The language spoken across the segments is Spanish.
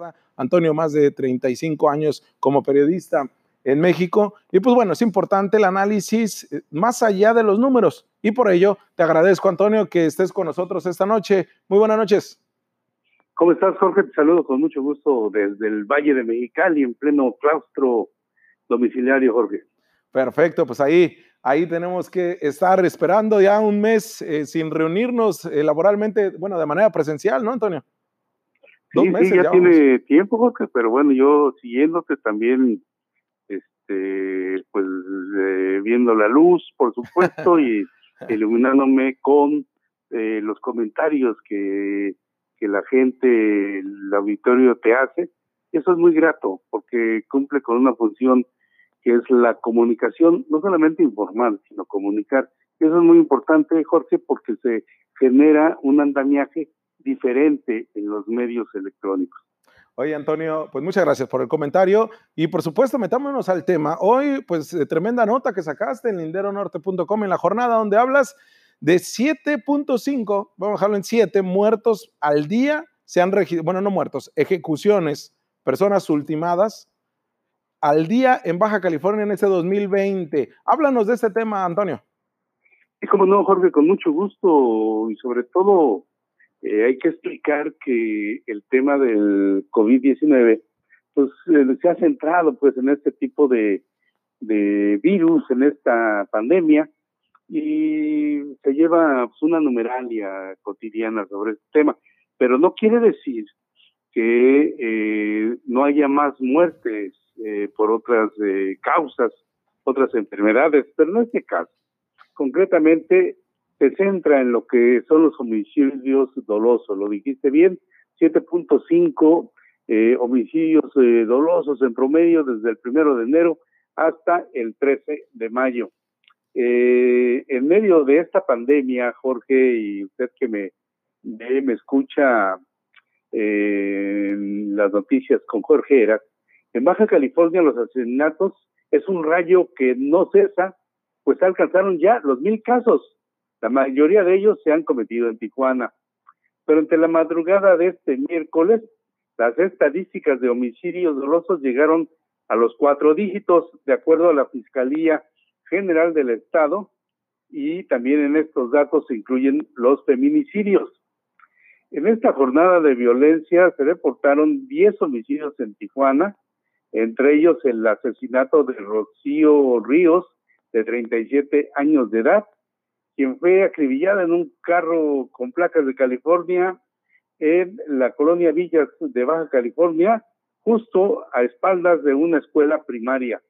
década. Antonio, más de 35 años como periodista en México. Y pues bueno, es importante el análisis eh, más allá de los números. Y por ello te agradezco, Antonio, que estés con nosotros esta noche. Muy buenas noches. ¿Cómo estás, Jorge? Te saludo con mucho gusto desde el Valle de Mexicali, en pleno claustro domiciliario, Jorge. Perfecto, pues ahí, ahí tenemos que estar esperando ya un mes eh, sin reunirnos eh, laboralmente, bueno, de manera presencial, ¿no, Antonio? Sí, sí, ya, tiene tiempo, Jorge, pero bueno, yo siguiéndote también este, pues eh, viendo la luz, por supuesto, y iluminándome con eh, los comentarios que, que la gente, el auditorio te hace. Eso es muy grato porque cumple con una función que es la comunicación, no solamente informal, sino comunicar. Eso es muy importante, Jorge, porque se genera un andamiaje diferente en los medios electrónicos. Oye, Antonio, pues muchas gracias por el comentario y por supuesto metámonos al tema. Hoy, pues eh, tremenda nota que sacaste en linderonorte.com en la jornada donde hablas de 7.5, vamos a dejarlo en 7, muertos al día se han registrado, bueno, no muertos, ejecuciones, personas ultimadas al día en Baja California en este 2020. Háblanos de este tema, Antonio. Y como no, Jorge, con mucho gusto y sobre todo eh, hay que explicar que el tema del COVID-19 pues eh, se ha centrado pues en este tipo de, virus, en esta pandemia y se lleva pues, una numeralia cotidiana sobre este tema, pero no quiere decir que eh, no haya más muertes por otras causas, otras enfermedades, pero en este caso, concretamente se centra en lo que son los homicidios dolosos, lo dijiste bien, 7.5 eh, homicidios eh, dolosos en promedio desde el primero de enero hasta el 13 de mayo. Eh, en medio de esta pandemia, Jorge, y usted que me me escucha las noticias con Jorge Eras, en Baja California los asesinatos es un rayo que no cesa, pues alcanzaron ya los mil casos la mayoría de ellos se han cometido en Tijuana. Pero entre la madrugada de este miércoles, las estadísticas de homicidios dolosos llegaron a los cuatro dígitos, de acuerdo a la Fiscalía General del Estado, y también en estos datos se incluyen los feminicidios. En esta jornada de violencia se reportaron 10 homicidios en Tijuana, entre ellos el asesinato de Rocío Ríos, de 37 años de edad, quien fue acribillada en un carro con placas de California en la colonia Villas de Baja California, justo a espaldas de una escuela primaria.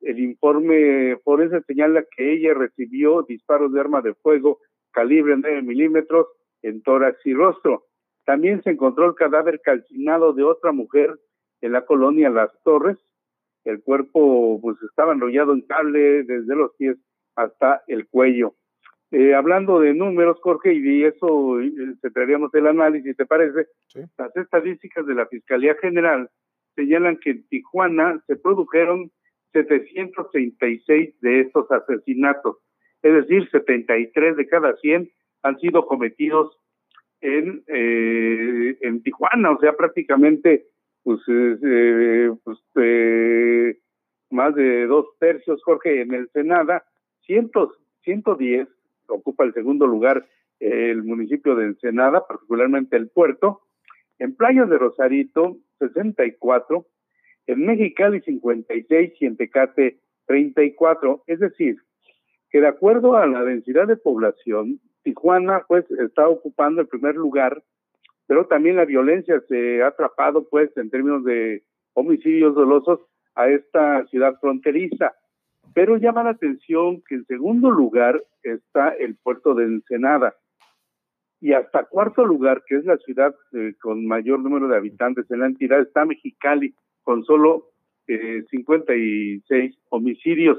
El informe forense señala que ella recibió disparos de arma de fuego calibre 9 milímetros en tórax y rostro. También se encontró el cadáver calcinado de otra mujer en la colonia Las Torres. El cuerpo pues estaba enrollado en cable desde los pies hasta el cuello. Eh, hablando de números, Jorge, y eso eh, traeríamos el análisis, ¿te parece? Las estadísticas de la Fiscalía General señalan que en Tijuana se produjeron 736 de estos asesinatos, es decir, 73 de cada 100 han sido cometidos en, eh, en Tijuana, o sea, prácticamente pues, eh, pues más de dos tercios, Jorge, en el Senada, cientos, 110 ocupa el segundo lugar el municipio de Ensenada, particularmente el puerto. En Playas de Rosarito, 64. En Mexicali, 56 y en Tecate, 34. Es decir, que de acuerdo a la densidad de población, Tijuana pues está ocupando el primer lugar, pero también la violencia se ha atrapado pues en términos de homicidios dolosos a esta ciudad fronteriza. Pero llama la atención que en segundo lugar está el puerto de Ensenada. Y hasta cuarto lugar, que es la ciudad eh, con mayor número de habitantes en la entidad, está Mexicali, con solo eh, 56 homicidios.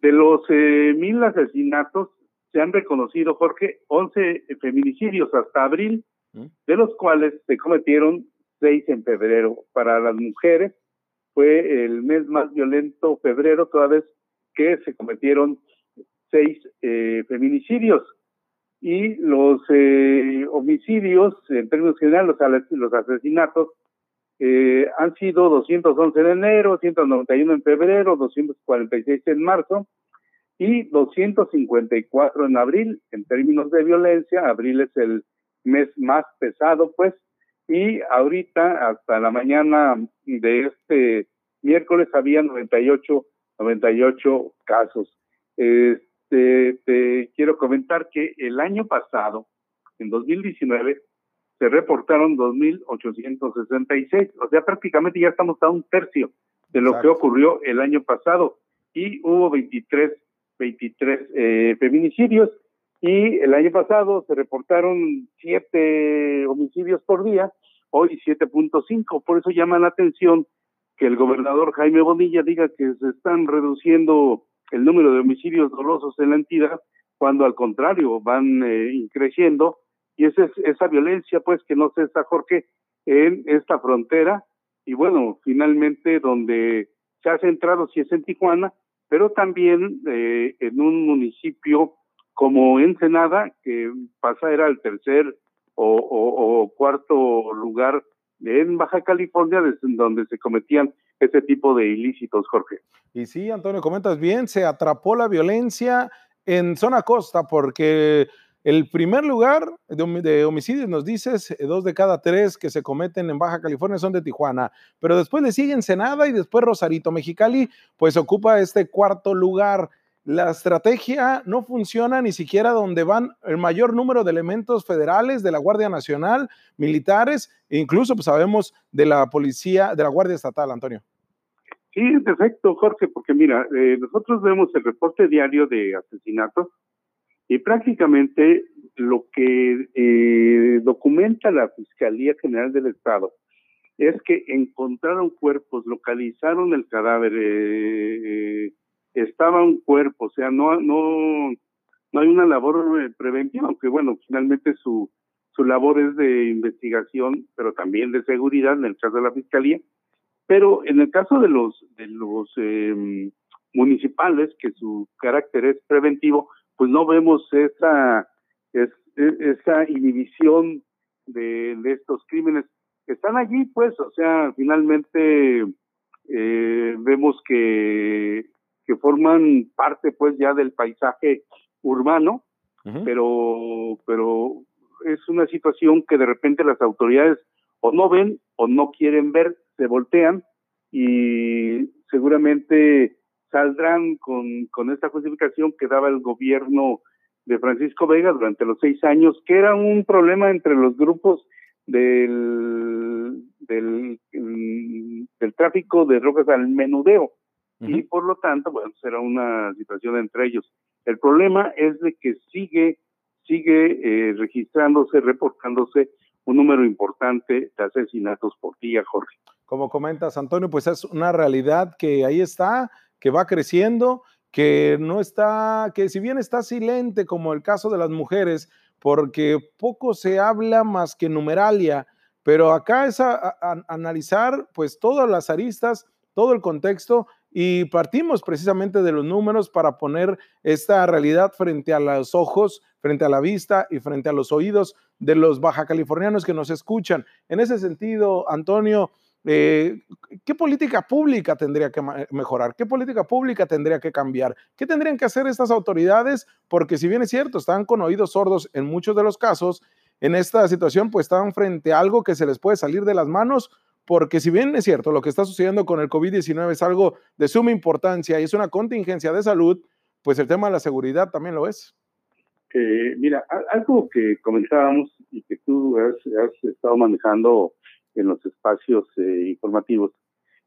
De los eh, mil asesinatos, se han reconocido, Jorge, 11 feminicidios hasta abril, ¿Mm? de los cuales se cometieron seis en febrero. Para las mujeres, fue el mes más violento, febrero, toda vez que se cometieron seis eh, feminicidios. Y los eh, homicidios, en términos generales, los, asesinatos, Eh, han sido 211 en enero, 191 en febrero, 246 en marzo y 254 en abril. En términos de violencia, abril es el mes más pesado, pues, y ahorita hasta la mañana de este miércoles había 98, 98 casos. Este, te quiero comentar que el año pasado, en 2019, se reportaron 2.866, o sea, prácticamente ya estamos a un tercio de lo que ocurrió el año pasado. Y hubo 23, 23 eh, feminicidios y el año pasado se reportaron 7 homicidios por día, hoy 7.5, por eso llama la atención que el gobernador Jaime Bonilla diga que se están reduciendo el número de homicidios dolosos en la entidad, cuando al contrario van eh, creciendo y esa es esa violencia pues que no cesa Jorge en esta frontera. Y bueno finalmente donde se ha centrado si es en Tijuana pero también eh, en un municipio como Ensenada que pasa era el tercer o, cuarto lugar en Baja California desde donde se cometían ese tipo de ilícitos Jorge y sí Antonio comentas bien se atrapó la violencia en zona costa porque el primer lugar de, homicidios, nos dices, eh, dos de cada tres que se cometen en Baja California son de Tijuana, pero después le siguen Senada y después Rosarito. Mexicali, pues ocupa este cuarto lugar. La estrategia no funciona ni siquiera donde van el mayor número de elementos federales de la Guardia Nacional, militares, e incluso pues, sabemos de la policía, de la Guardia Estatal, Antonio. Sí, en efecto, Jorge, porque mira, eh, nosotros vemos el reporte diario de asesinatos y prácticamente lo que eh, documenta la Fiscalía General del Estado es que encontraron cuerpos, localizaron el cadáver, eh, eh, estaba un cuerpo, o sea, no, no, no hay una labor preventiva, aunque bueno, finalmente su, su labor es de investigación, pero también de seguridad en el caso de la Fiscalía. Pero en el caso de los, de los em, municipales, que su carácter es preventivo, pues no vemos esa, esa inhibición de, estos crímenes que están allí, pues, o sea, finalmente eh, vemos que, que forman parte, pues, ya del paisaje urbano, pero, pero es una situación que de repente las autoridades o no ven o no quieren ver, se voltean y seguramente saldrán con, con esta justificación que daba el gobierno de Francisco Vega durante los seis años, que era un problema entre los grupos del, del, del tráfico de drogas al menudeo. Y por lo tanto, bueno, será una situación entre ellos. El problema es de que sigue, sigue eh, registrándose, reportándose un número importante de asesinatos por día, Jorge. Como comentas, Antonio, pues es una realidad que ahí está, que va creciendo, que no está, que si bien está silente como el caso de las mujeres, porque poco se habla más que numeralia, pero acá es analizar pues todas las aristas, todo el contexto y partimos precisamente de los números para poner esta realidad frente a los ojos, frente a la vista y frente a los oídos de los baja californianos que nos escuchan. En ese sentido, Antonio, eh, ¿Qué política pública tendría que mejorar? ¿Qué política pública tendría que cambiar? ¿Qué tendrían que hacer estas autoridades? Porque si bien es cierto, están con oídos sordos en muchos de los casos, en esta situación pues están frente a algo que se les puede salir de las manos, porque si bien es cierto, lo que está sucediendo con el COVID-19 es algo de suma importancia y es una contingencia de salud, pues el tema de la seguridad también lo es. Eh, mira, algo que comentábamos y que tú has estado manejando en los espacios eh, informativos.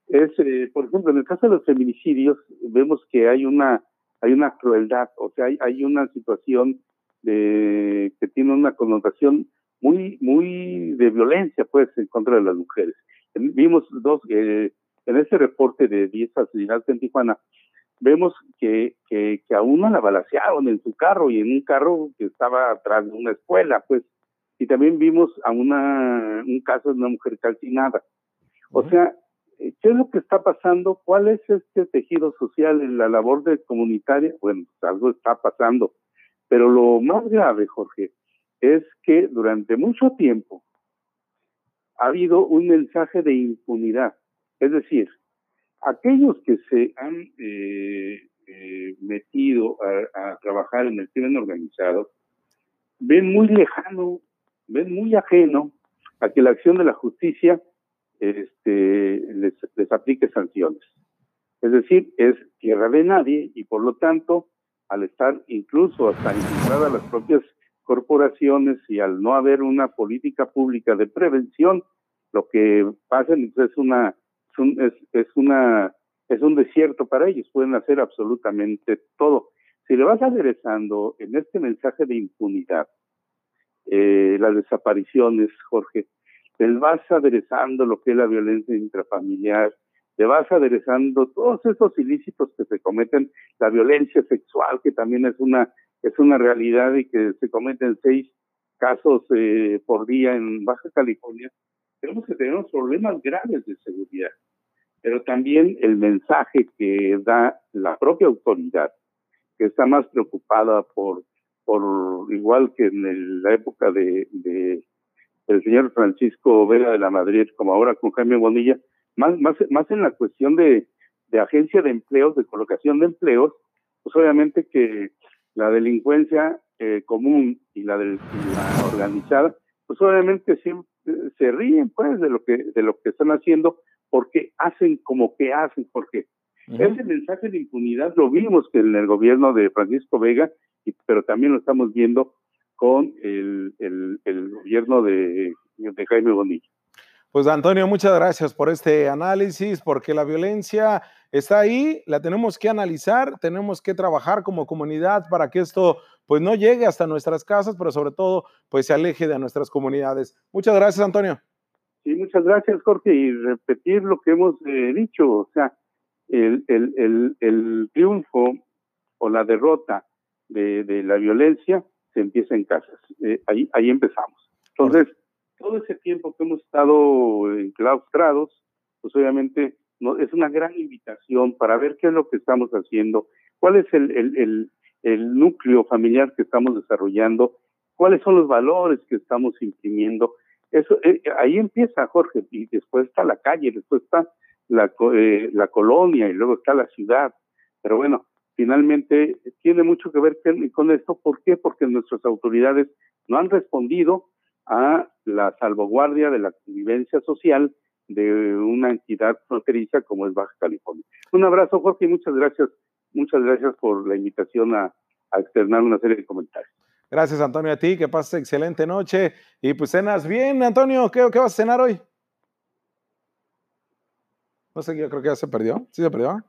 Es, eh, por ejemplo, en el caso de los feminicidios, vemos que hay una, hay una crueldad, o sea, hay, una situación de, que tiene una connotación muy, muy de violencia, pues, en contra de las mujeres. Vimos dos, eh, en ese reporte de 10 asesinatos en Tijuana, vemos que, que, que a una la balacearon en su carro y en un carro que estaba atrás de una escuela, pues, y también vimos a una, un caso de una mujer calcinada. O sea, ¿qué es lo que está pasando? ¿Cuál es este tejido social en la labor de comunitaria? Bueno, pues algo está pasando. Pero lo más grave, Jorge, es que durante mucho tiempo ha habido un mensaje de impunidad. Es decir, aquellos que se han eh, eh, metido a, trabajar en el crimen organizado ven muy lejano, ven muy ajeno a que la acción de la justicia este, les, aplique sanciones. Es decir, es tierra de nadie y por lo tanto, al estar incluso hasta infiltradas las propias corporaciones y al no haber una política pública de prevención, lo que pasa es una es, es, una es un desierto para ellos, pueden hacer absolutamente todo. Si le vas aderezando en este mensaje de impunidad, eh, las desapariciones, Jorge, le vas aderezando lo que es la violencia intrafamiliar, le vas aderezando todos esos ilícitos que se cometen, la violencia sexual, que también es una, es una realidad y que se cometen seis casos eh, por día en Baja California, tenemos que tener problemas graves de seguridad. Pero también el mensaje que da la propia autoridad, que está más preocupada por, por igual que en la época de, de el señor Francisco Vega de la Madrid, como ahora con Jaime Bonilla, más, más, más en la cuestión de, de agencia de empleos, de colocación de empleos, pues obviamente que la delincuencia eh, común y la, de, la organizada, pues obviamente siempre se ríen pues de lo que de lo que están haciendo porque hacen como que hacen porque ese mensaje de impunidad lo vimos que en el gobierno de Francisco Vega y, pero también lo estamos viendo con el, el, el gobierno de, de Jaime Bonilla. Pues Antonio, muchas gracias por este análisis, porque la violencia está ahí, la tenemos que analizar, tenemos que trabajar como comunidad para que esto pues no llegue hasta nuestras casas, pero sobre todo pues se aleje de nuestras comunidades. Muchas gracias, Antonio. Sí, muchas gracias, Jorge, y repetir lo que hemos eh, dicho, o sea, el, el, el, el, triunfo o la derrota de, de, la violencia se empieza en casas, eh, ahí, ahí empezamos. Entonces, todo ese tiempo que hemos estado enclaustrados, pues obviamente no, es una gran invitación para ver qué es lo que estamos haciendo, cuál es el, núcleo familiar que estamos desarrollando, cuáles son los valores que estamos imprimiendo. Eso, eh, ahí empieza, Jorge, y después está la calle, después está la, eh, la colonia y luego está la ciudad. Pero bueno, finalmente tiene mucho que ver con esto. ¿Por qué? Porque nuestras autoridades no han respondido a la salvaguardia de la convivencia social de una entidad fronteriza como es Baja California. Un abrazo, Jorge, y muchas gracias, muchas gracias por la invitación a, externar una serie de comentarios. Gracias, Antonio, a ti, que pases excelente noche y pues cenas bien, Antonio, ¿qué, qué vas a cenar hoy? No sé, yo creo que ya se perdió. ¿Sí se perdió?